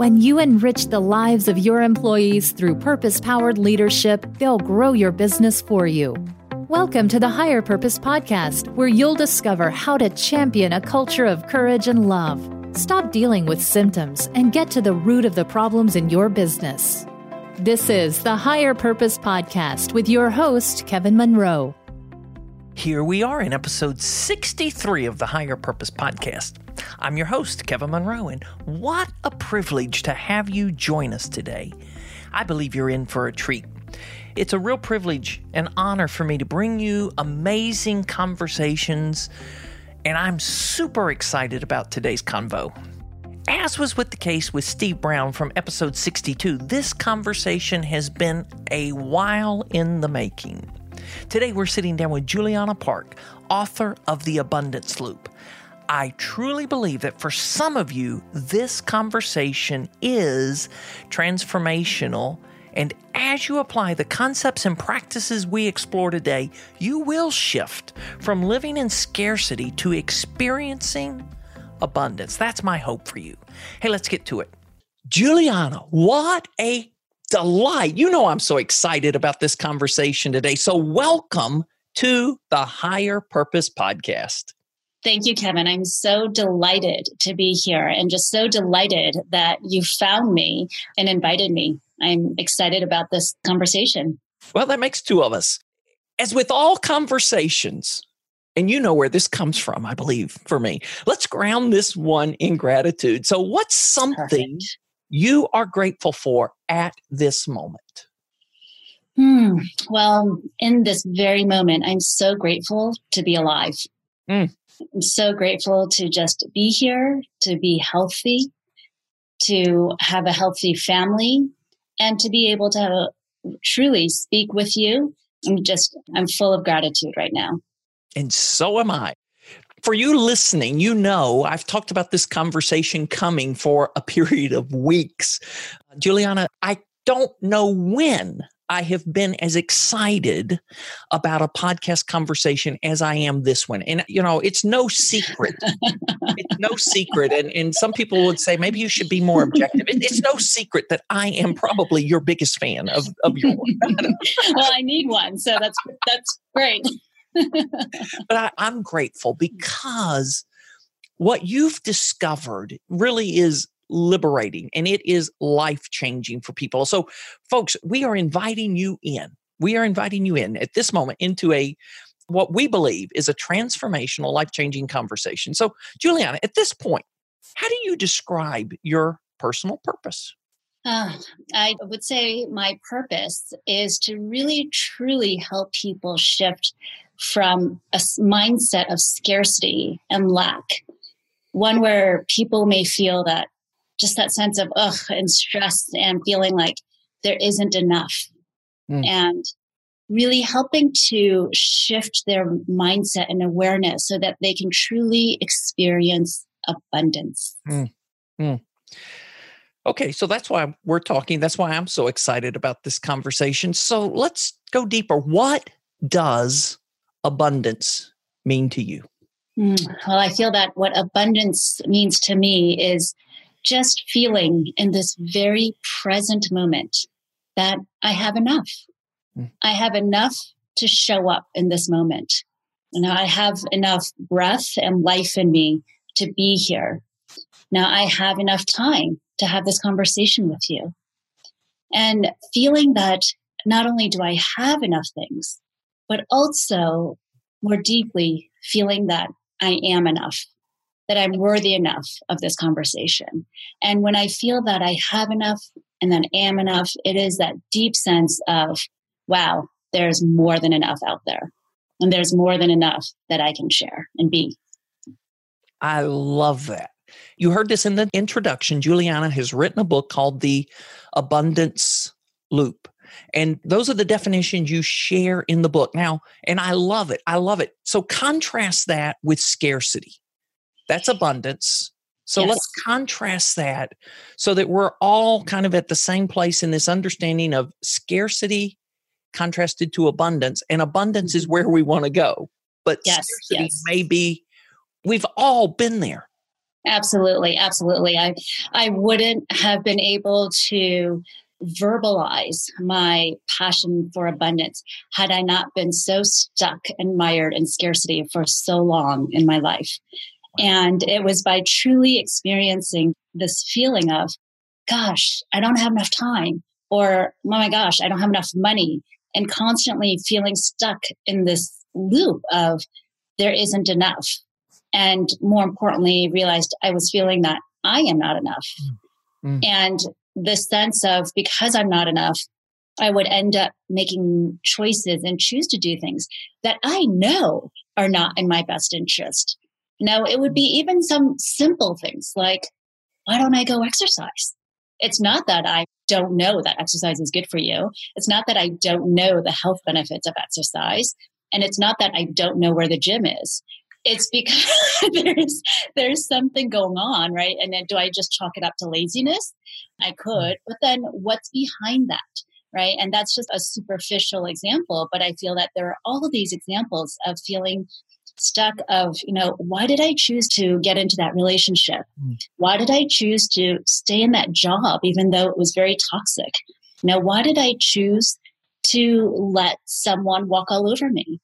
When you enrich the lives of your employees through purpose powered leadership, they'll grow your business for you. Welcome to the Higher Purpose Podcast, where you'll discover how to champion a culture of courage and love. Stop dealing with symptoms and get to the root of the problems in your business. This is the Higher Purpose Podcast with your host, Kevin Monroe. Here we are in episode 63 of the Higher Purpose Podcast. I'm your host, Kevin Monroe, and what a privilege to have you join us today. I believe you're in for a treat. It's a real privilege and honor for me to bring you amazing conversations, and I'm super excited about today's convo. As was with the case with Steve Brown from episode 62, this conversation has been a while in the making. Today we're sitting down with Juliana Park, author of The Abundance Loop. I truly believe that for some of you, this conversation is transformational. And as you apply the concepts and practices we explore today, you will shift from living in scarcity to experiencing abundance. That's my hope for you. Hey, let's get to it. Juliana, what a delight. You know, I'm so excited about this conversation today. So, welcome to the Higher Purpose Podcast. Thank you, Kevin. I'm so delighted to be here and just so delighted that you found me and invited me. I'm excited about this conversation. Well, that makes two of us. As with all conversations, and you know where this comes from, I believe, for me. Let's ground this one in gratitude. So, what's something Perfect. You are grateful for at this moment? Hmm. Well, in this very moment, I'm so grateful to be alive. Mm. I'm so grateful to just be here, to be healthy, to have a healthy family, and to be able to truly speak with you. I'm just, I'm full of gratitude right now. And so am I. For you listening, you know I've talked about this conversation coming for a period of weeks. Juliana, I don't know when I have been as excited about a podcast conversation as I am this one. And, you know, it's no secret. it's no secret. And, and some people would say maybe you should be more objective. It, it's no secret that I am probably your biggest fan of, of your work. well, I need one. So that's, that's great. But I, I'm grateful because what you've discovered really is liberating and it is life changing for people. So, folks, we are inviting you in. We are inviting you in at this moment into a what we believe is a transformational, life changing conversation. So, Juliana, at this point, how do you describe your personal purpose? Uh, I would say my purpose is to really, truly help people shift from a mindset of scarcity and lack, one where people may feel that just that sense of ugh and stress and feeling like there isn't enough. Mm. And really helping to shift their mindset and awareness so that they can truly experience abundance. Mm. Mm. Okay, so that's why we're talking. That's why I'm so excited about this conversation. So let's go deeper. What does abundance mean to you? Hmm. Well, I feel that what abundance means to me is just feeling in this very present moment that I have enough. Mm. I have enough to show up in this moment. You know, I have enough breath and life in me to be here. Now I have enough time to have this conversation with you. And feeling that not only do I have enough things, but also more deeply feeling that I am enough that I'm worthy enough of this conversation. And when I feel that I have enough and I am enough, it is that deep sense of, wow, there's more than enough out there. And there's more than enough that I can share and be. I love that. You heard this in the introduction. Juliana has written a book called The Abundance Loop. And those are the definitions you share in the book. Now, and I love it. I love it. So contrast that with scarcity. That's abundance. So yes. let's contrast that so that we're all kind of at the same place in this understanding of scarcity contrasted to abundance. And abundance is mm-hmm. where we want to go. But yes, scarcity yes. may be, we've all been there. Absolutely, absolutely. I I wouldn't have been able to verbalize my passion for abundance had I not been so stuck and mired in scarcity for so long in my life. And it was by truly experiencing this feeling of, gosh, I don't have enough time, or oh my gosh, I don't have enough money, and constantly feeling stuck in this loop of there isn't enough. And more importantly, realized I was feeling that I am not enough. Mm. And the sense of because I'm not enough, I would end up making choices and choose to do things that I know are not in my best interest. Now, it would be even some simple things like, why don't I go exercise? It's not that I don't know that exercise is good for you. It's not that I don't know the health benefits of exercise. And it's not that I don't know where the gym is. It's because there's there's something going on, right? And then do I just chalk it up to laziness? I could, but then what's behind that? Right. And that's just a superficial example, but I feel that there are all of these examples of feeling stuck of you know why did i choose to get into that relationship mm. why did i choose to stay in that job even though it was very toxic you know why did i choose to let someone walk all over me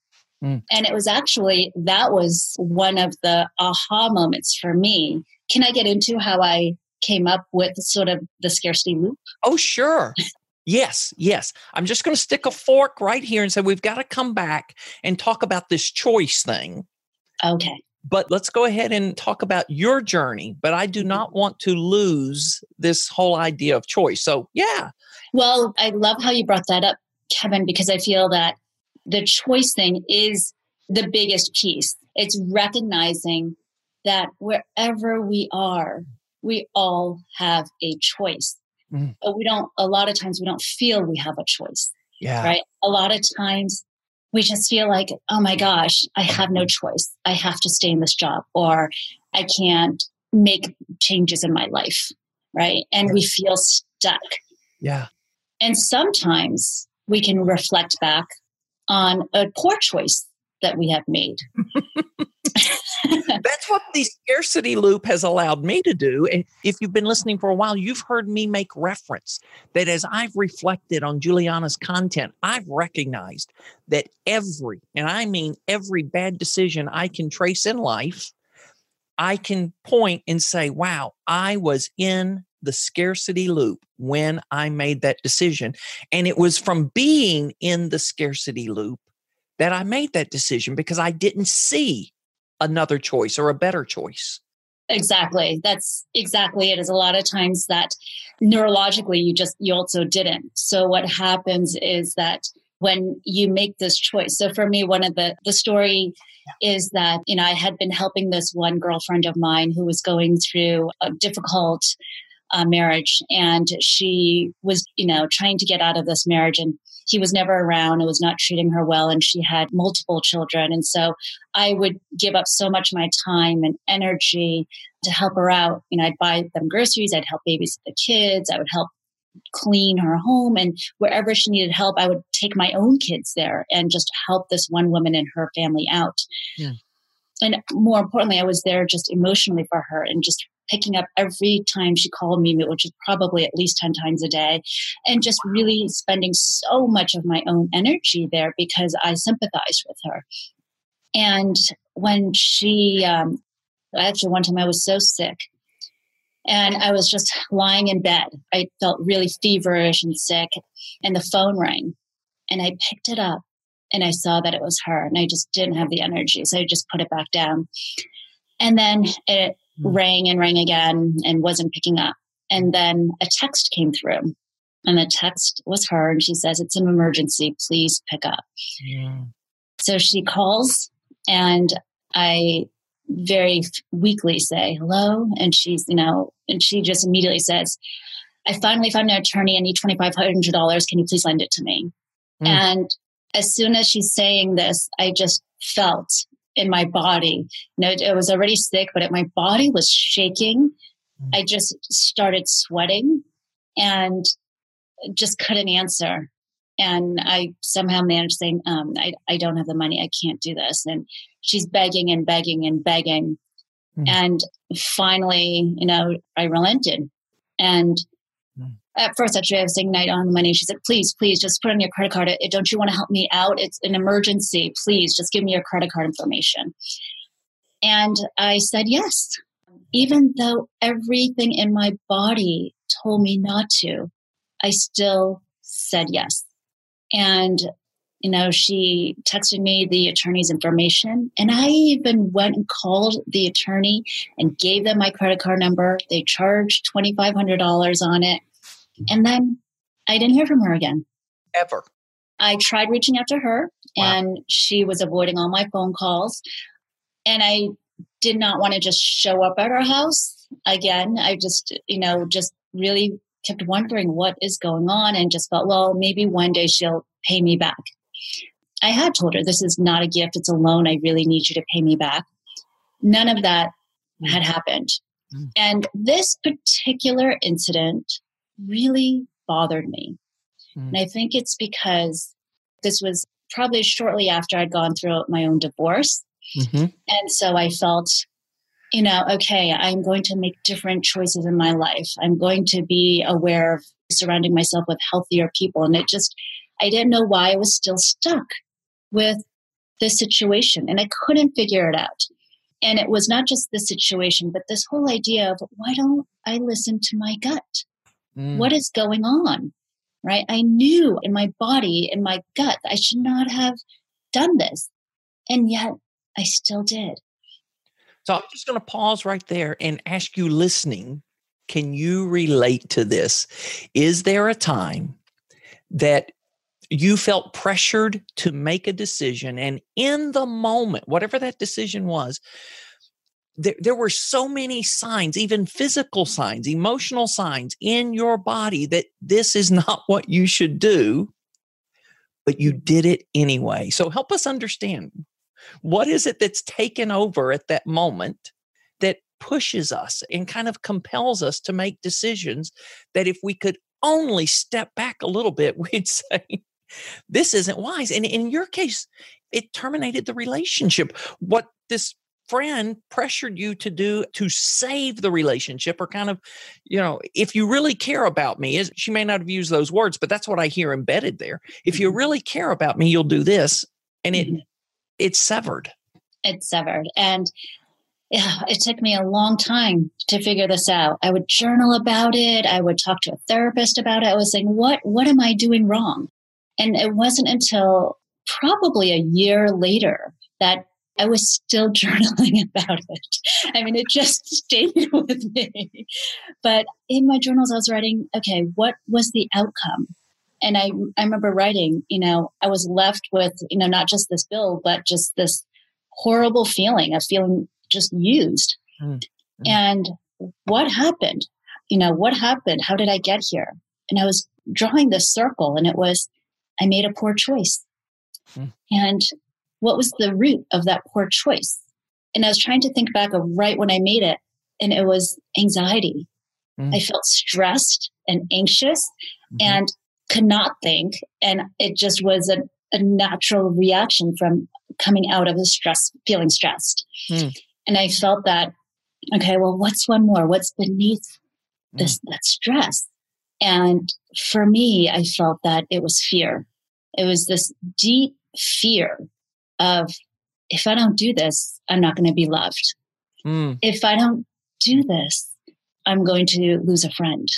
mm. and it was actually that was one of the aha moments for me can i get into how i came up with sort of the scarcity loop oh sure Yes, yes. I'm just going to stick a fork right here and say we've got to come back and talk about this choice thing. Okay. But let's go ahead and talk about your journey. But I do mm-hmm. not want to lose this whole idea of choice. So, yeah. Well, I love how you brought that up, Kevin, because I feel that the choice thing is the biggest piece. It's recognizing that wherever we are, we all have a choice. Mm. But we don't, a lot of times, we don't feel we have a choice. Yeah. Right. A lot of times we just feel like, oh my gosh, I have no choice. I have to stay in this job or I can't make changes in my life. Right. And we feel stuck. Yeah. And sometimes we can reflect back on a poor choice that we have made. That's what the scarcity loop has allowed me to do. And if you've been listening for a while, you've heard me make reference that as I've reflected on Juliana's content, I've recognized that every, and I mean every bad decision I can trace in life, I can point and say, wow, I was in the scarcity loop when I made that decision. And it was from being in the scarcity loop that I made that decision because I didn't see another choice or a better choice. Exactly. That's exactly it. Is a lot of times that neurologically you just you also didn't. So what happens is that when you make this choice. So for me, one of the the story is that you know I had been helping this one girlfriend of mine who was going through a difficult uh, marriage, and she was you know trying to get out of this marriage and he was never around and was not treating her well and she had multiple children and so i would give up so much of my time and energy to help her out you know i'd buy them groceries i'd help babysit the kids i would help clean her home and wherever she needed help i would take my own kids there and just help this one woman and her family out yeah. and more importantly i was there just emotionally for her and just picking up every time she called me, which is probably at least 10 times a day, and just really spending so much of my own energy there because I sympathized with her. And when she, um, actually, one time I was so sick and I was just lying in bed. I felt really feverish and sick, and the phone rang, and I picked it up and I saw that it was her, and I just didn't have the energy, so I just put it back down. And then it. Rang and rang again and wasn't picking up. And then a text came through. And the text was her, and she says, It's an emergency. Please pick up. Yeah. So she calls, and I very weakly say, Hello. And she's, you know, and she just immediately says, I finally found an attorney. I need $2,500. Can you please lend it to me? Mm. And as soon as she's saying this, I just felt in my body. You know, I was already sick, but it, my body was shaking. Mm. I just started sweating and just couldn't answer. And I somehow managed saying, um, I, I don't have the money. I can't do this. And she's begging and begging and begging. Mm. And finally, you know, I relented. And. At first, actually, I was saying night on the money. She said, please, please just put on your credit card. Don't you want to help me out? It's an emergency. Please just give me your credit card information. And I said, yes. Even though everything in my body told me not to, I still said yes. And you know, she texted me the attorney's information. And I even went and called the attorney and gave them my credit card number. They charged $2,500 on it. And then I didn't hear from her again. Ever. I tried reaching out to her wow. and she was avoiding all my phone calls. And I did not want to just show up at her house again. I just, you know, just really kept wondering what is going on and just felt, well, maybe one day she'll pay me back. I had told her, this is not a gift, it's a loan. I really need you to pay me back. None of that mm. had happened. Mm. And this particular incident really bothered me. Mm. And I think it's because this was probably shortly after I'd gone through my own divorce. Mm-hmm. And so I felt, you know, okay, I'm going to make different choices in my life. I'm going to be aware of surrounding myself with healthier people. And it just, I didn't know why I was still stuck with this situation and I couldn't figure it out. And it was not just the situation, but this whole idea of why don't I listen to my gut? Mm. What is going on? Right? I knew in my body, in my gut, I should not have done this. And yet I still did. So I'm just going to pause right there and ask you listening, can you relate to this? Is there a time that you felt pressured to make a decision and in the moment whatever that decision was there, there were so many signs even physical signs emotional signs in your body that this is not what you should do but you did it anyway so help us understand what is it that's taken over at that moment that pushes us and kind of compels us to make decisions that if we could only step back a little bit, we'd say, this isn't wise. And in your case, it terminated the relationship. What this friend pressured you to do to save the relationship or kind of you know if you really care about me is she may not have used those words but that's what i hear embedded there if you mm-hmm. really care about me you'll do this and it mm-hmm. it's severed it's severed and yeah, it took me a long time to figure this out. I would journal about it. I would talk to a therapist about it. I was saying, what, what am I doing wrong? And it wasn't until probably a year later that I was still journaling about it. I mean, it just stayed with me. But in my journals, I was writing, okay, what was the outcome? And I, I remember writing, you know, I was left with, you know, not just this bill, but just this horrible feeling of feeling just used. Mm-hmm. And what happened? You know, what happened? How did I get here? And I was drawing this circle and it was I made a poor choice. Mm. And what was the root of that poor choice? And I was trying to think back of right when I made it, and it was anxiety. Mm. I felt stressed and anxious mm-hmm. and could not think. And it just was a, a, natural reaction from coming out of the stress, feeling stressed. Mm. And I felt that, okay, well, what's one more? What's beneath this, mm. that stress? And for me, I felt that it was fear. It was this deep fear of if I don't do this, I'm not going to be loved. Mm. If I don't do this, I'm going to lose a friend.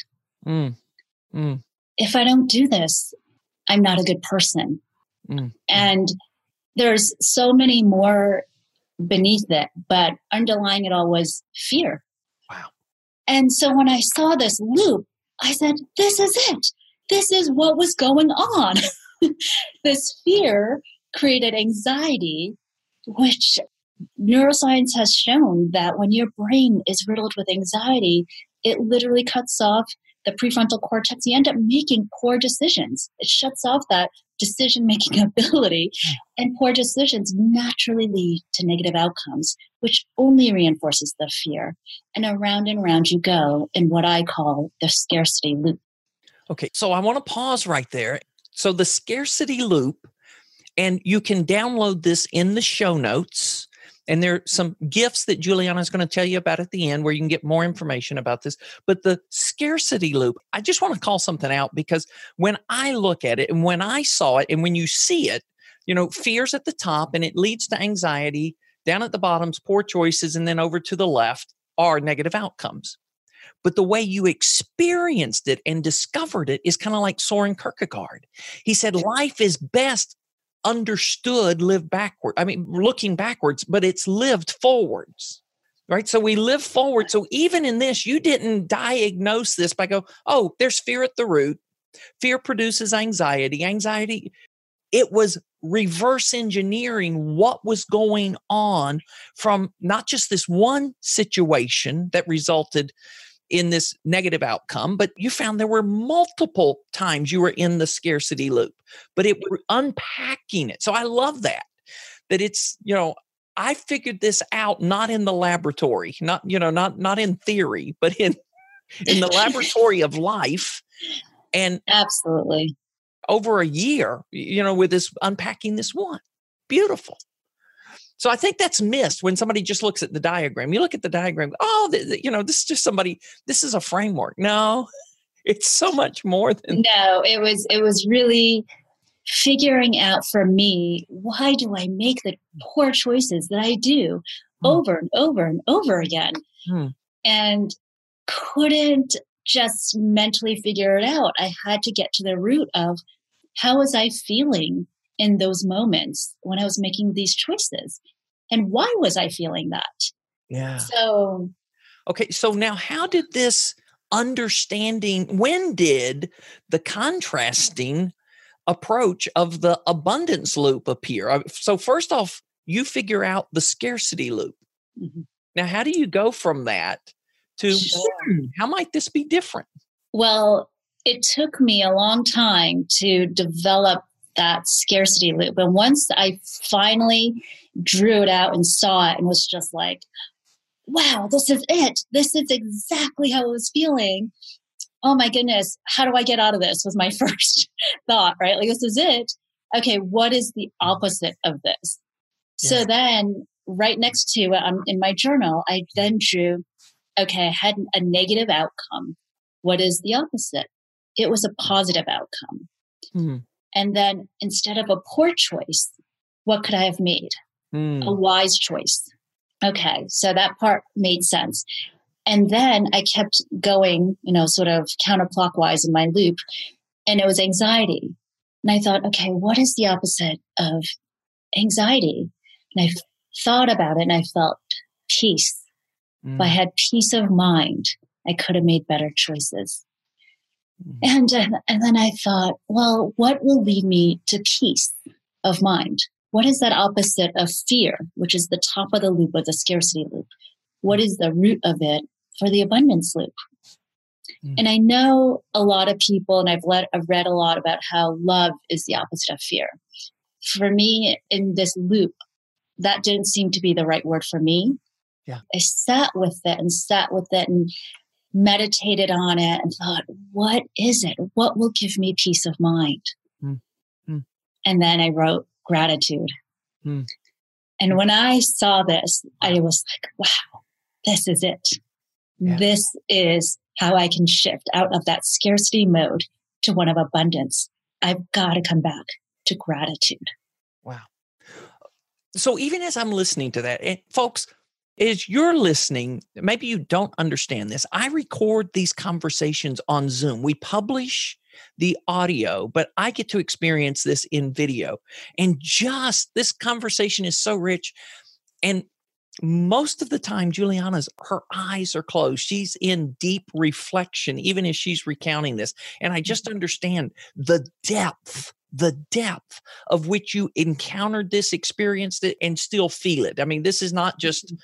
Mm. Mm. If I don't do this, I'm not a good person. Mm. And there's so many more beneath it, but underlying it all was fear. Wow. And so when I saw this loop, I said, this is it. This is what was going on. this fear created anxiety, which neuroscience has shown that when your brain is riddled with anxiety, it literally cuts off the prefrontal cortex. You end up making poor decisions. It shuts off that decision making ability, hmm. and poor decisions naturally lead to negative outcomes, which only reinforces the fear. And around and around you go in what I call the scarcity loop. Okay, so I want to pause right there. So, the scarcity loop, and you can download this in the show notes. and there are some gifts that Juliana is going to tell you about at the end where you can get more information about this. But the scarcity loop, I just want to call something out because when I look at it and when I saw it and when you see it, you know, fear's at the top and it leads to anxiety. Down at the bottoms, poor choices, and then over to the left are negative outcomes. But the way you experienced it and discovered it is kind of like Soren Kierkegaard. He said, Life is best understood live backward. I mean, looking backwards, but it's lived forwards. Right. So we live forward. So even in this, you didn't diagnose this by go, oh, there's fear at the root. Fear produces anxiety. Anxiety, it was reverse engineering what was going on from not just this one situation that resulted in this negative outcome, but you found there were multiple times you were in the scarcity loop, but it were unpacking it. So I love that, that it's, you know, I figured this out not in the laboratory, not, you know, not, not in theory, but in, in the laboratory of life. And absolutely over a year, you know, with this unpacking this one. Beautiful. So I think that's missed when somebody just looks at the diagram. You look at the diagram, oh, the, the, you know, this is just somebody. This is a framework. No, it's so much more than. No, it was it was really figuring out for me why do I make the poor choices that I do hmm. over and over and over again, hmm. and couldn't just mentally figure it out. I had to get to the root of how was I feeling in those moments when I was making these choices. And why was I feeling that? Yeah. So, okay. So now, how did this understanding, when did the contrasting approach of the abundance loop appear? Uh, so, first off, you figure out the scarcity loop. Mm-hmm. Now, how do you go from that to sure. hmm, how might this be different? Well, it took me a long time to develop that scarcity loop. And once I finally drew it out and saw it and was just like, wow, this is it. This is exactly how I was feeling. Oh my goodness, how do I get out of this? Was my first thought, right? Like, this is it. Okay, what is the opposite of this? So then, right next to it um, in my journal, I then drew, okay, I had a negative outcome. What is the opposite? It was a positive outcome. Mm-hmm. And then instead of a poor choice, what could I have made? Mm. A wise choice. Okay, so that part made sense. And then I kept going, you know, sort of counterclockwise in my loop, and it was anxiety. And I thought, okay, what is the opposite of anxiety? And I thought about it and I felt peace. Mm. If I mm. had peace of mind, I could have made better choices. Mm-hmm. And, uh, and then I thought, well, what will lead me to peace of mind? What is that opposite of fear, which is the top of the loop of the scarcity loop? What is the root of it for the abundance loop? Mm. And I know a lot of people, and I've, let, I've read a lot about how love is the opposite of fear. For me, in this loop, that didn't seem to be the right word for me. Yeah. I sat with it and sat with it and meditated on it and thought, what is it? What will give me peace of mind? Mm. Mm. And then I wrote gratitude. Mm. And when I saw this, I was like, wow, this is it. Yeah. This is how I can shift out of that scarcity mode to one of abundance. I've got to come back to gratitude. Wow. So even as I'm listening to that, and folks, is you're listening, maybe you don't understand this. I record these conversations on Zoom. We publish the audio, but I get to experience this in video. And just this conversation is so rich. And most of the time, Juliana's her eyes are closed. She's in deep reflection, even as she's recounting this. And I just mm-hmm. understand the depth the depth of which you encountered this, experienced it, and still feel it. I mean, this is not just mm-hmm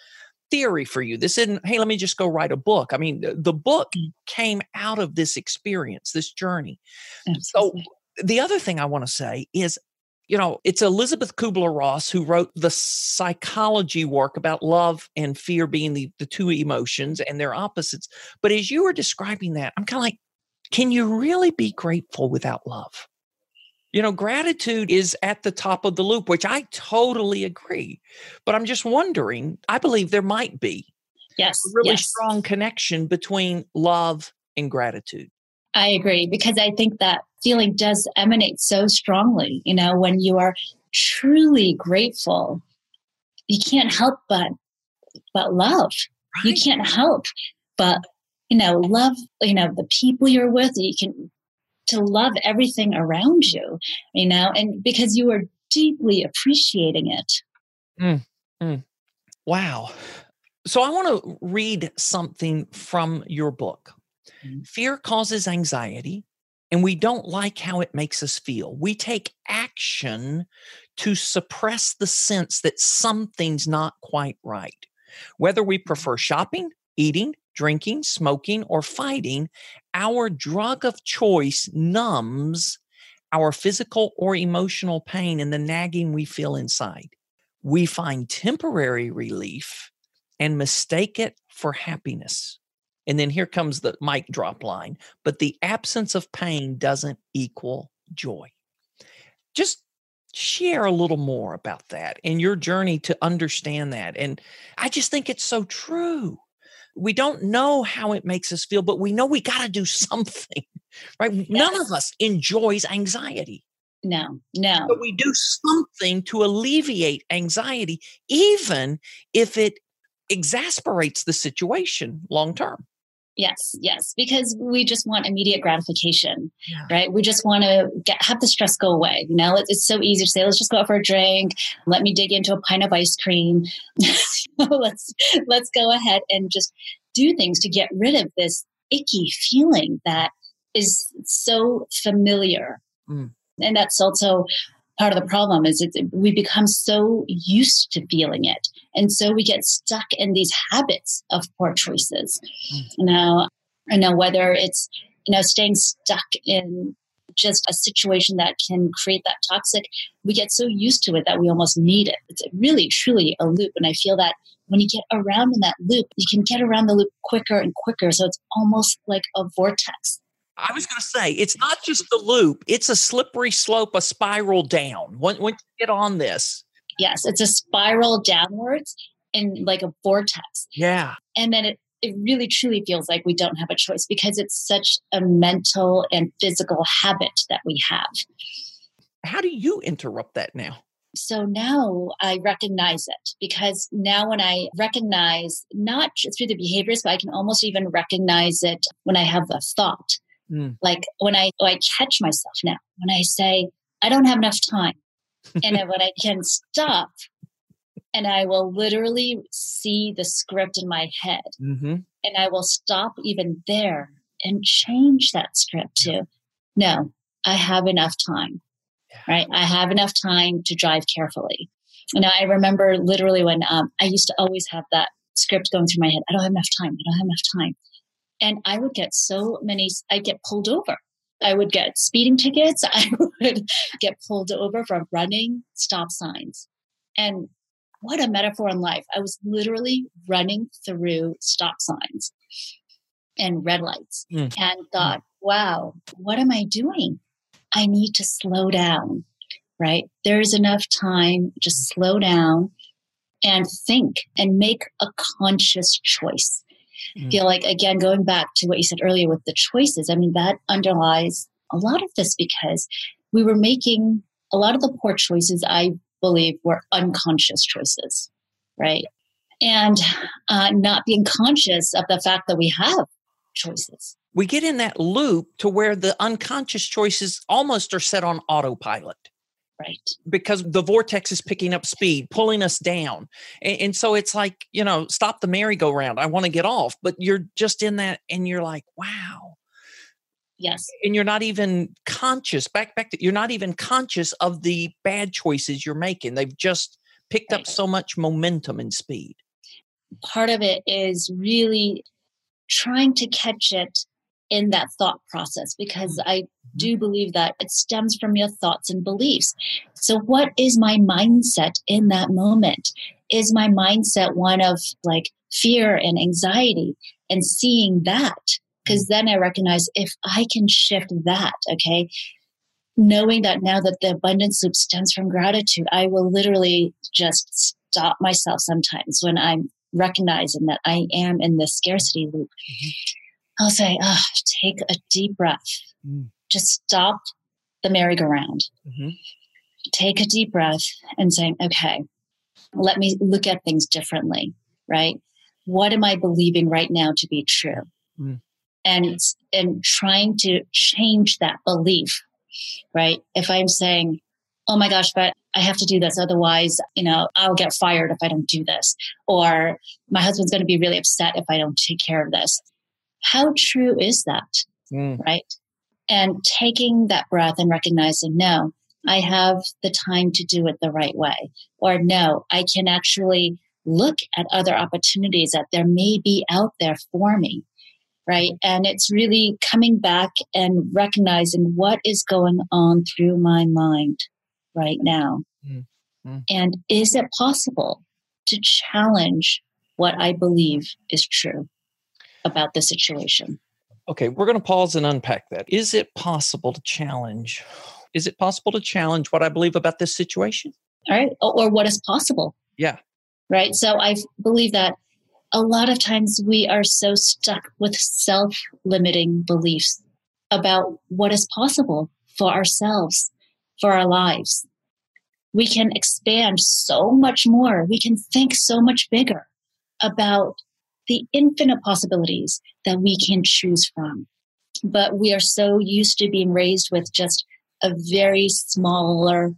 theory for you. This isn't, hey, let me just go write a book. I mean, the book mm. came out of this experience, this journey. Absolutely. So the other thing I want to say is, you know, it's Elisabeth Kübler-Ross who wrote the psychology work about love and fear being the, the two emotions and their opposites. But as you were describing that, I'm kind of like, can you really be grateful without love? You know, gratitude is at the top of the loop, which I totally agree. But I'm just wondering, I believe there might be yes, a really yes. strong connection between love and gratitude. I agree because I think that feeling does emanate so strongly. You know, when you are truly grateful, you can't help but but love. Right. You can't help but you know love. You know the people you're with. You can to love everything around you, you know, and because you are deeply appreciating it. Mm, mm. Wow. So I want to read something from your book. Mm. Fear causes anxiety, and we don't like how it makes us feel. We take action to suppress the sense that something's not quite right. Whether we prefer shopping, eating, drinking, smoking, or fighting, our drug of choice numbs our physical or emotional pain and the nagging we feel inside. We find temporary relief and mistake it for happiness. And then here comes the mic drop line. But the absence of pain doesn't equal joy. Just share a little more about that and your journey to understand that. And I just think it's so true we don't know how it makes us feel, but we know we got to do something, right? Yes. None of us enjoys anxiety. No, no. But we do something to alleviate anxiety, even if it exasperates the situation long term. Yes, yes, because we just want immediate gratification, yeah. right? We just want to get have the stress go away. You know, it's so easy to say, let's just go out for a drink. Let me dig into a pint of ice cream. let's let's go ahead and just do things to get rid of this icky feeling that is so familiar. Mm. And that's also part of the problem is it's, we become so used to feeling it. And so we get stuck in these habits of poor choices. Mm. you know i know whether it's you know staying stuck in just a situation that can create that toxic we get so used to it that we almost need it. It's really truly a loop. And i feel that when you get around in that loop you can get around the loop quicker and quicker. So it's almost like a vortex I was going to say it's not just the loop; it's a slippery slope, a spiral down. Once, once you get on this, yes, it's a spiral downwards in like a vortex. Yeah, and then it it really truly feels like we don't have a choice because it's such a mental and physical habit that we have. How do you interrupt that now? So now I recognize it because now when I recognize not through the behaviors, but I can almost even recognize it when I have a thought. Mm. Like when I, I catch myself now, when I say, I don't have enough time, and when I can stop and I will literally see the script in my head mm-hmm. and I will stop even there and change that script to, no, I have enough time, right? I have enough time to drive carefully. And I remember literally when um, I used to always have that script going through my head. I don't have enough time. I don't have enough time. And I would get so many, I get pulled over. I would get speeding tickets. I would get pulled over from running stop signs. And what a metaphor in life. I was literally running through stop signs and red lights mm. and thought, wow, what am I doing? I need to slow down, right? There is enough time, just slow down and think and make a conscious choice mm. feel like again going back to what you said earlier with the choices i mean that underlies a lot of this because we were making a lot of the poor choices i believe were unconscious choices right? And uh, not being conscious of the fact that we have choices. We get in that loop to where the unconscious choices almost are set on autopilot Right. Because the vortex is picking up speed, pulling us down. And, and so it's like, you know, stop the merry-go-round. I want to get off. But you're just in that and you're like, wow. Yes. And you're not even conscious. Back back to you're not even conscious of the bad choices you're making. They've just picked right. up so much momentum and speed. Part of it is really trying to catch it in that thought process because. I do mm-hmm. believe that it stems from your thoughts and beliefs. So, what is my mindset in that moment? Is my mindset one of like fear and anxiety and seeing that? Because mm-hmm. then I recognize if I can shift that, okay, knowing that now that the abundance loop stems from gratitude, I will literally just stop myself sometimes when I'm recognizing that I am in this scarcity loop. Mm-hmm. I'll say, oh, take a deep breath. Mm. Just stop the merry-go-round. Mm-hmm. Take a deep breath and saying, okay, let me look at things differently, right? What am I believing right now to be true? Mm. And, and trying to change that belief, right? If I'm saying, oh my gosh, but I have to do this. Otherwise, you know, I'll get fired if I don't do this. Or my husband's going to be really upset if I don't take care of this. How true is that? Mm. Right. And taking that breath and recognizing, no, I have the time to do it the right way. Or no, I can actually look at other opportunities that there may be out there for me. Right. And it's really coming back and recognizing what is going on through my mind right now. Mm-hmm. And is it possible to challenge what I believe is true about the situation? Okay, we're going to pause and unpack that. Is it possible to challenge is it possible to challenge what I believe about this situation? All right. Or what is possible. Yeah. Right. So I believe that a lot of times we are so stuck with self limiting beliefs about what is possible for ourselves, for our lives. We can expand so much more. We can think so much bigger about the infinite possibilities that we can choose from. But we are so used to being raised with just a very smaller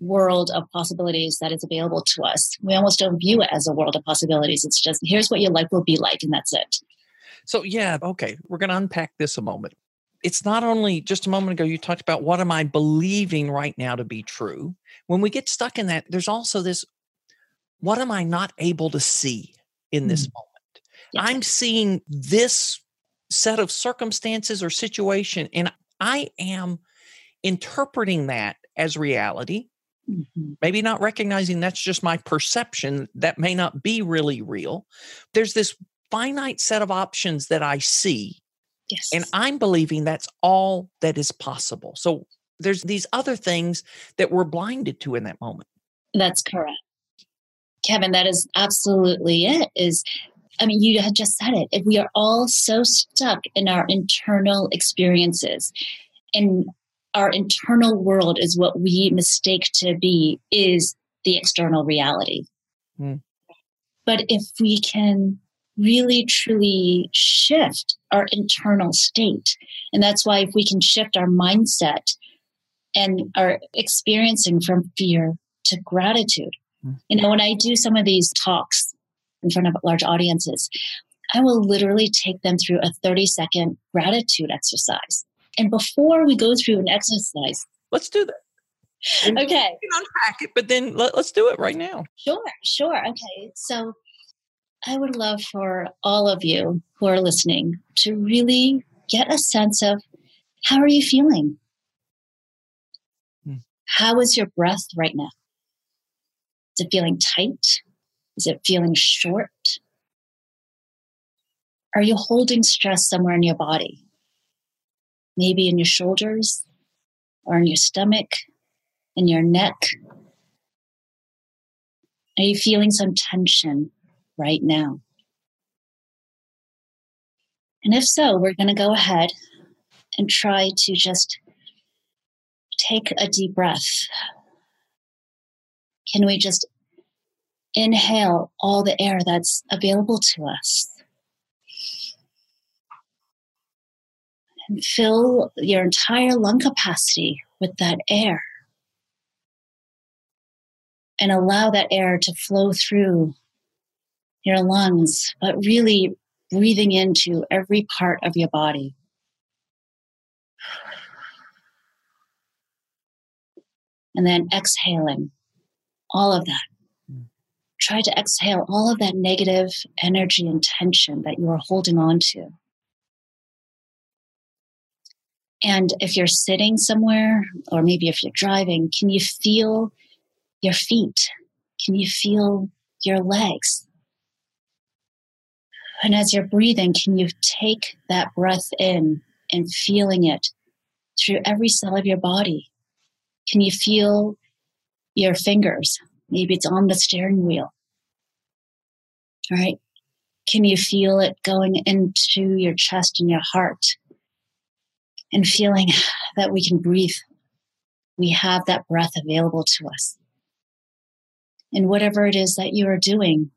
world of possibilities that is available to us. We almost don't view it as a world of possibilities. It's just here's what your life will be like, and that's it. So, yeah, okay, we're going to unpack this a moment. It's not only just a moment ago you talked about what am I believing right now to be true. When we get stuck in that, there's also this what am I not able to see in this mm. moment? Yes. I'm seeing this set of circumstances or situation, and I am interpreting that as reality, mm-hmm. maybe not recognizing that's just my perception, that may not be really real. There's this finite set of options that I see. Yes. And I'm believing that's all that is possible. So there's these other things that we're blinded to in that moment. That's correct. Kevin, that is absolutely it. Is I mean, you had just said it. If we are all so stuck in our internal experiences and our internal world is what we mistake to be is the external reality. Mm. But if we can really truly shift our internal state, and that's why if we can shift our mindset and our experiencing from fear to gratitude. Mm. You know, when I do some of these talks in front of large audiences, I will literally take them through a 30 second gratitude exercise. And before we go through an exercise, let's do that. And okay. You can unpack it, but then let, let's do it right now. Sure, sure. Okay. So I would love for all of you who are listening to really get a sense of how are you feeling? Hmm. How is your breath right now? Is it feeling tight? Is it feeling short? Are you holding stress somewhere in your body? maybe in your shoulders or in your stomach, in your neck? Are you feeling some tension right now? And if so, we're going to go ahead and try to just take a deep breath. Can we just inhale all the air that's available to us? and fill your entire lung capacity with that air. And allow that air to flow through your lungs, but really breathing into every part of your body. And then exhaling all of that. Try to exhale all of that negative energy and tension that you are holding on to. And if you're sitting somewhere, or maybe if you're driving, can you feel your feet? Can you feel your legs? And as you're breathing, can you take that breath in and feeling it through every cell of your body, Can you feel your fingers? Maybe it's on the steering wheel. All right. Can you feel it going into your chest and your heart? And feeling that we can breathe. We have that breath available to us. And whatever it is that you are doing,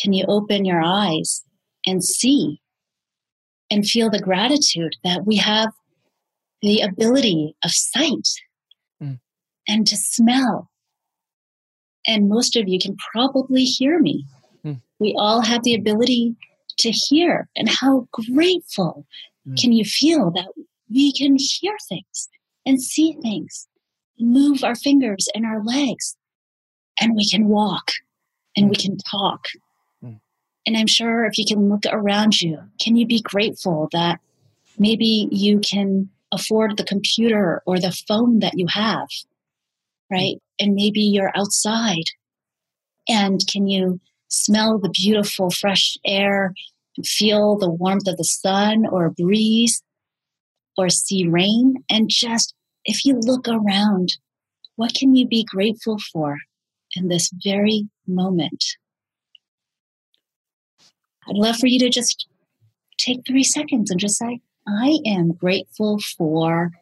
can you open your eyes and see and feel the gratitude that we have the ability of sight mm. and to smell. And most of you can probably hear me. Mm. We all have the ability to hear. And how grateful mm. can you feel that we can hear things and see things, move our fingers and our legs, and we can walk and we mm. can talk. Mm. And I'm sure if you can look around you, can you be grateful that maybe you can afford the computer or the phone that you have, right? And maybe you're outside. And can you smell the beautiful fresh air, feel the warmth of the sun or a breeze or see rain? And just if you look around, what can you be grateful for in this very moment? I'd love for you to just take three seconds and just say, I am grateful for.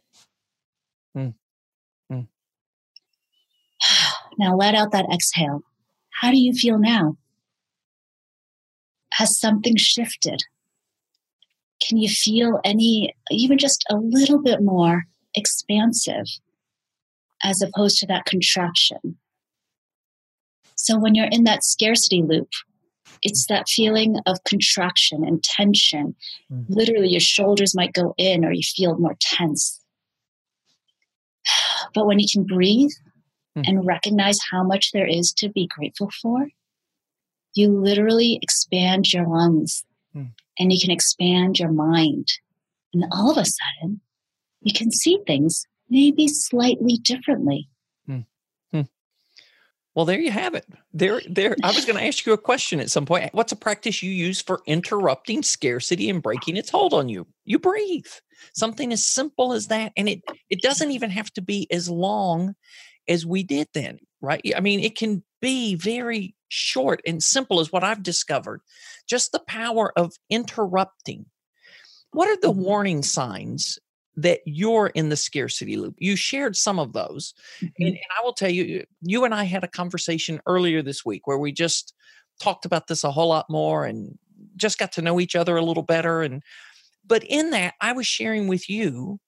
Mm. Mm. Now let out that exhale. How do you feel now? Has something shifted? Can you feel any, even just a little bit more expansive as opposed to that contraction? So when you're in that scarcity loop, it's that feeling of contraction and tension. Mm. Literally, your shoulders might go in or you feel more tense. But when you can breathe mm. and recognize how much there is to be grateful for, you literally expand your lungs mm. and you can expand your mind. And all of a sudden, you can see things maybe slightly differently. Well, there you have it. There, there. I was going to ask you a question at some point. What's a practice you use for interrupting scarcity and breaking its hold on you? You breathe. Something as simple as that, and it it doesn't even have to be as long as we did then, right? I mean, it can be very short and simple, as what I've discovered. Just the power of interrupting. What are the mm-hmm. warning signs that you're in the scarcity loop. You shared some of those. Mm-hmm. And, and, I will tell you, you and I had a conversation earlier this week where we just talked about this a whole lot more and just got to know each other a little better. And, but in that, I was sharing with you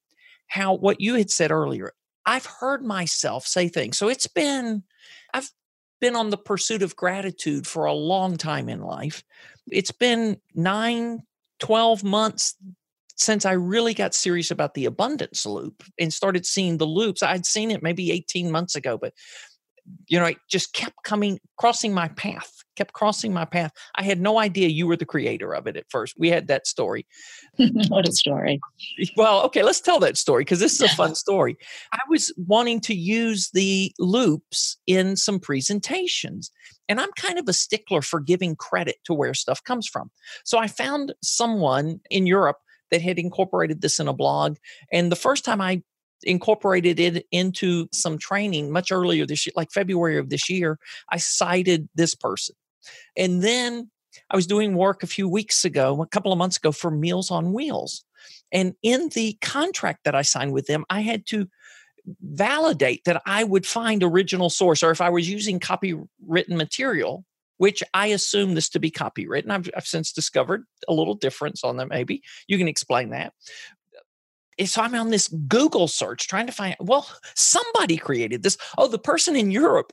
how what you had said earlier, I've heard myself say things. So it's been, I've been on the pursuit of gratitude for a long time in life. It's been nine, 12 months since I really got serious about the abundance loop and started seeing the loops, I'd seen it maybe 18 months ago, but you know, it just kept coming, crossing my path, kept crossing my path. I had no idea you were the creator of it at first. We had that story. what a story. Well, okay, let's tell that story because this is a fun story. I was wanting to use the loops in some presentations, and I'm kind of a stickler for giving credit to where stuff comes from. So I found someone in Europe that had incorporated this in a blog. And the first time I incorporated it into some training much earlier this year, like February of this year, I cited this person. And then I was doing work a few weeks ago, a couple of months ago for Meals on Wheels. And in the contract that I signed with them, I had to validate that I would find original source or if I was using copywritten material which I assume this to be copywritten. I've, I've since discovered a little difference on them, maybe. You can explain that. Eh, so I'm on this Google search trying to find, well, somebody created this. Oh, the person in Europe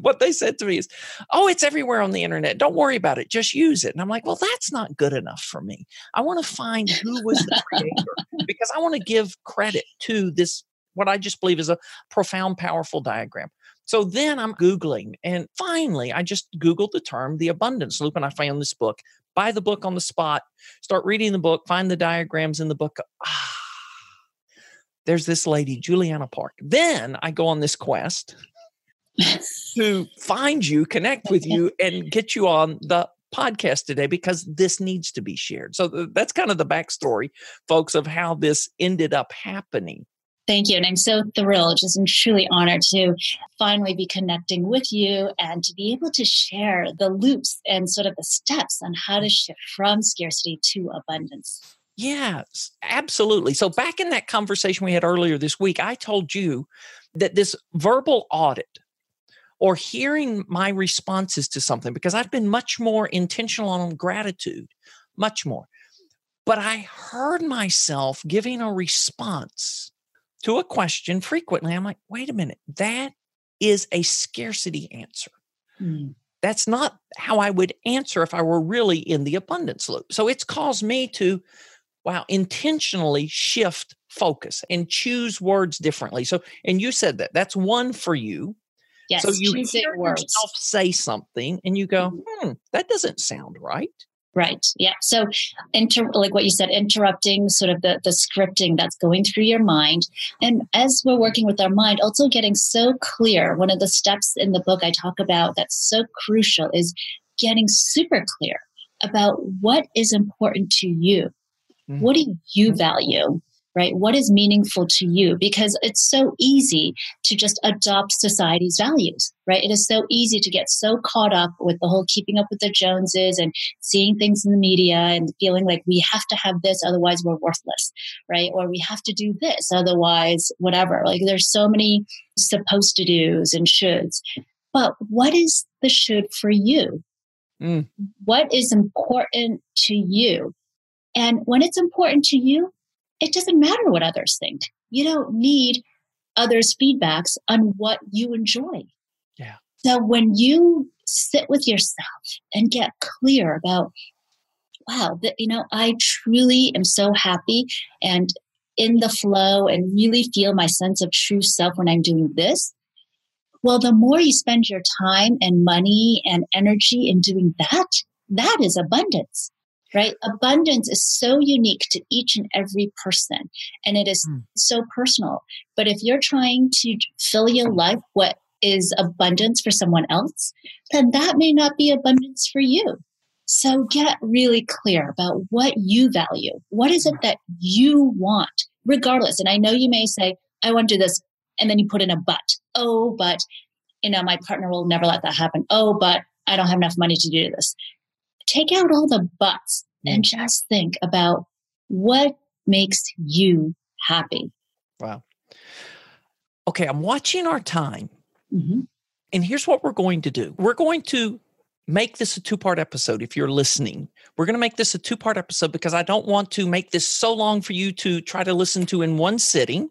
what they said to me is, "Oh, it's everywhere on the internet. Don't worry about it. Just use it." And I'm like, "Well, that's not good enough for me. I want to find who was the creator because I want to give credit to this what I just believe is a profound, powerful diagram." So then I'm Googling, and finally, I just Googled the term the abundance loop, and I found this book. Buy the book on the spot, start reading the book, find the diagrams in the book. Ah, there's this lady, Juliana Park. Then I go on this quest to find you, connect with you, and get you on the podcast today because this needs to be shared. So that's kind of the backstory, folks, of how this ended up happening. Thank you. And I'm so thrilled, just and truly honored to finally be connecting with you and to be able to share the loops and sort of the steps on how to shift from scarcity to abundance. Yes, absolutely. So, back in that conversation we had earlier this week, I told you that this verbal audit or hearing my responses to something, because I've been much more intentional on gratitude, much more. But I heard myself giving a response to a question frequently. I'm like, wait a minute, that is a scarcity answer. Mm. That's not how I would answer if I were really in the abundance loop. So it's caused me to, wow, intentionally shift focus and choose words differently. So, and you said that that's one for you. Yes, so you hear yourself say something and you go, mm-hmm. hmm, that doesn't sound right. Right. Yeah. So, inter- like what you said, interrupting sort of the, the scripting that's going through your mind. And as we're working with our mind, also getting so clear. One of the steps in the book I talk about that's so crucial is getting super clear about what is important to you. Mm-hmm. What do you value? right? What is meaningful to you? Because it's so easy to just adopt society's values, right? It is so easy to get so caught up with the whole keeping up with the Joneses and seeing things in the media and feeling like we have to have this, otherwise we're worthless, right? Or we have to do this, otherwise whatever. Like there's so many supposed to do's and shoulds. But what is the should for you? Mm. What is important to you? And when it's important to you, it doesn't matter what others think. You don't need others' feedbacks on what you enjoy. Yeah. So when you sit with yourself and get clear about, wow, that, you know, I truly am so happy and in the flow and really feel my sense of true self when I'm doing this. Well, the more you spend your time and money and energy in doing that, that is abundance right? Abundance is so unique to each and every person and it is mm. so personal. But if you're trying to fill your life what is abundance for someone else, then that may not be abundance for you. So get really clear about what you value. What is it that you want, regardless? And I know you may say, I want to do this. And then you put in a but. Oh, but, you know, my partner will never let that happen. Oh, but I don't have enough money to do this take out all the buts mm. and just think about what makes you happy. Wow. Okay, I'm watching our time. Mm-hmm. And here's what we're going to do we're going to make this a two part episode if you're listening. We're going to make this a two part episode because I don't want to make this so long for you to try to listen to in one sitting.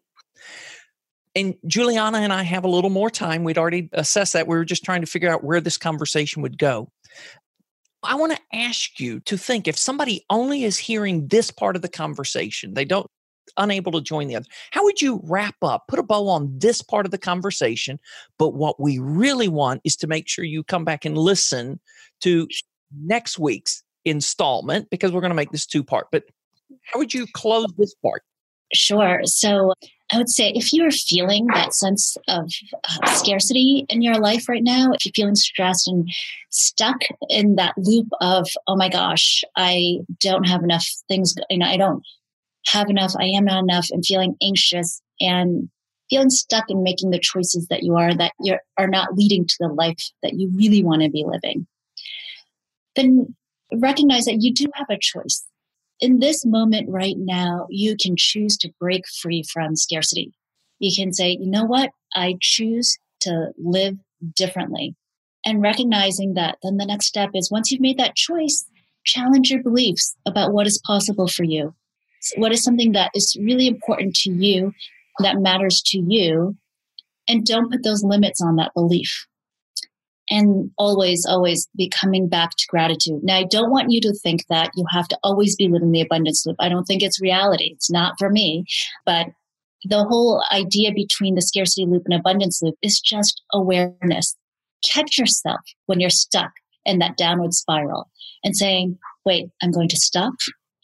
And Juliana and I have a little more time. We'd already assessed that. We were just trying to figure out where this conversation would go. I want to ask you to think if somebody only is hearing this part of the conversation, they don't unable to join the other. How would you wrap up, put a bow on this part of the conversation? But what we really want is to make sure you come back and listen to next week's installment because we're going to make this two part. But how would you close this part? Sure. So I would say if you're feeling that sense of uh, scarcity in your life right now, if you're feeling stressed and stuck in that loop of, oh my gosh, I don't have enough things, you know, I don't have enough, I am not enough, and feeling anxious and feeling stuck in making the choices that you are that you are not leading to the life that you really want to be living, then recognize that you do have a choice in this moment right now, you can choose to break free from scarcity. You can say, you know what? I choose to live differently. And recognizing that, then the next step is once you've made that choice, challenge your beliefs about what is possible for you. What is something that is really important to you, that matters to you, and don't put those limits on that belief and always, always be coming back to gratitude. Now, I don't want you to think that you have to always be living the abundance loop. I don't think it's reality. It's not for me. But the whole idea between the scarcity loop and abundance loop is just awareness. Catch yourself when you're stuck in that downward spiral and saying, wait, I'm going to stop.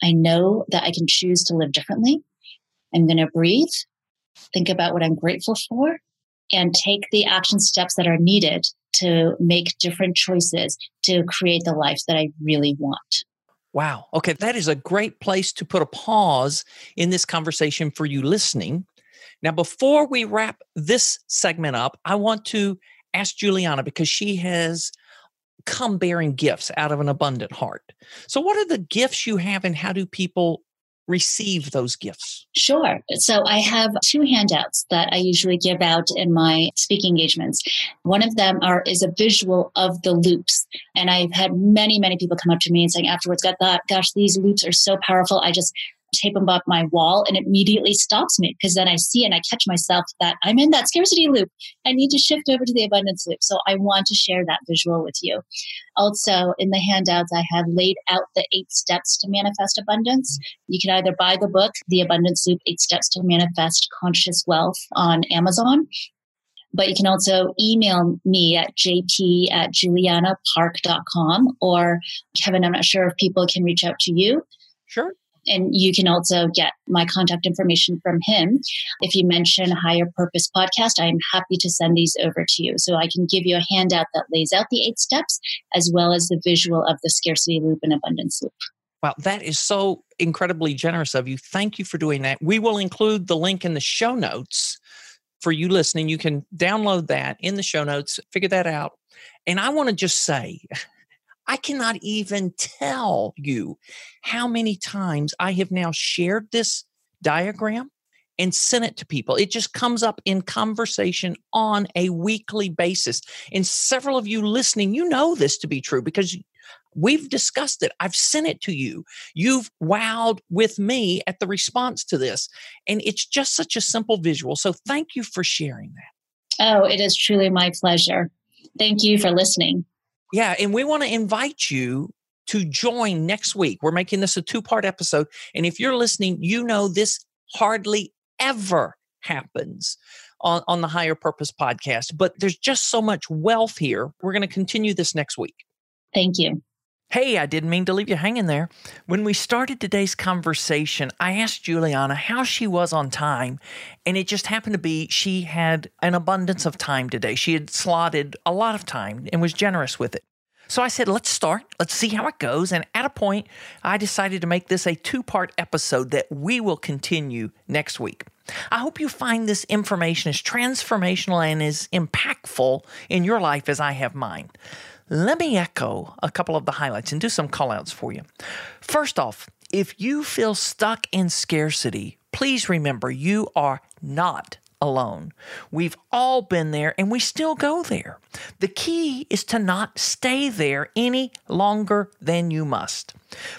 I know that I can choose to live differently. I'm going to breathe, think about what I'm grateful for, and take the action steps that are needed to make different choices to create the life that I really want. Wow. Okay. That is a great place to put a pause in this conversation for you listening Now, before we wrap this segment up, I want to ask Juliana because she has come bearing gifts out of an abundant heart. So, what are the gifts you have, and how do people receive those gifts? Sure. So I have two handouts that I usually give out in my speaking engagements. One of them are is a visual of the loops. And I've had many, many people come up to me and saying afterwards, that, gosh, these loops are so powerful. I just tape them up my wall and it immediately stops me because then I see and I catch myself that I'm in that scarcity loop. I need to shift over to the abundance loop. So I want to share that visual with you. Also, in the handouts, I have laid out the eight steps to manifest abundance. You can either buy the book, The Abundance Loop Eight Steps to Manifest Conscious Wealth, on Amazon, but you can also email me at jp at julianapark.com or Kevin, I'm not sure if people can reach out to you. Sure. And you can also get my contact information from him. If you mention Higher Purpose Podcast, I am happy to send these over to you. So I can give you a handout that lays out the eight steps as well as the visual of the scarcity loop and abundance loop. Wow, that is so incredibly generous of you. Thank you for doing that. We will include the link in the show notes for you listening. You can download that in the show notes, figure that out. And I want to just say, I cannot even tell you how many times I have now shared this diagram and sent it to people. It just comes up in conversation on a weekly basis. And several of you listening, you know this to be true because we've discussed it. I've sent it to you. You've wowed with me at the response to this. And it's just such a simple visual. So thank you for sharing that. Oh, it is truly my pleasure. Thank you for listening. Yeah, and we want to invite you to join next week. We're making this a two part episode. And if you're listening, you know this hardly ever happens on, on the Higher Purpose podcast, but there's just so much wealth here. We're going to continue this next week. Thank you. Hey, I didn't mean to leave you hanging there. When we started today's conversation, I asked Juliana how she was on time, and it just happened to be she had an abundance of time today. She had slotted a lot of time and was generous with it. So I said, let's start. Let's see how it goes. And at a point, I decided to make this a two part episode that we will continue next week. I hope you find this information as transformational and as impactful in your life as I have mine. Let me echo a couple of the highlights and do some callouts for you. First off, if you feel stuck in scarcity, please remember you are not alone. We've all been there and we still go there. The key is to not stay there any longer than you must,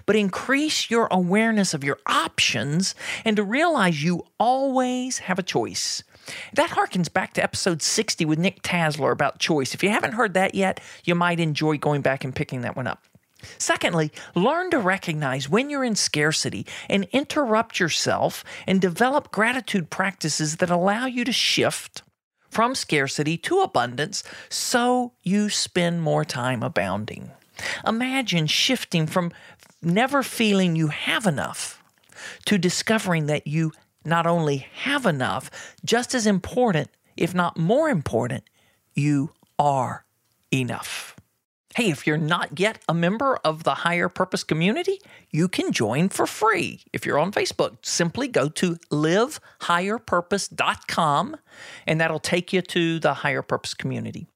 but increase your awareness of your options and to realize you always have a choice. That harkens back to episode 60 with Nick Tasler about choice. If you haven't heard that yet, you might enjoy going back and picking that one up. Secondly, learn to recognize when you're in scarcity and interrupt yourself and develop gratitude practices that allow you to shift from scarcity to abundance so you spend more time abounding. Imagine shifting from never feeling you have enough to discovering that you not only have enough, just as important, if not more important, you are enough. Hey, if you're not yet a member of the Higher Purpose community, you can join for free. If you're on Facebook, simply go to livehigherpurpose.com and that'll take you to the Higher Purpose community.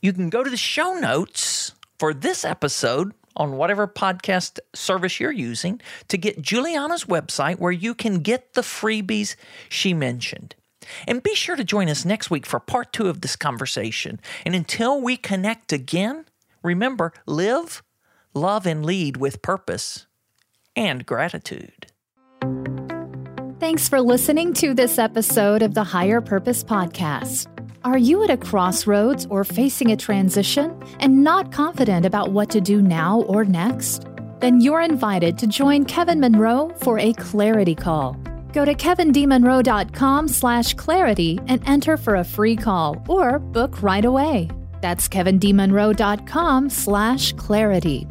You can go to the show notes for this episode on whatever podcast service you're using to get Juliana's website where you can get the freebies she mentioned. And be sure to join us next week for part two of this conversation. And until we connect again, remember live, love, and lead with purpose and gratitude. Thanks for listening to this episode of the Higher Purpose Podcast. Are you at a crossroads or facing a transition and not confident about what to do now or next? Then you're invited to join Kevin Monroe for a clarity call. Go to kevindmonroe.com slash clarity and enter for a free call or book right away. That's kevindmonroe.com slash clarity.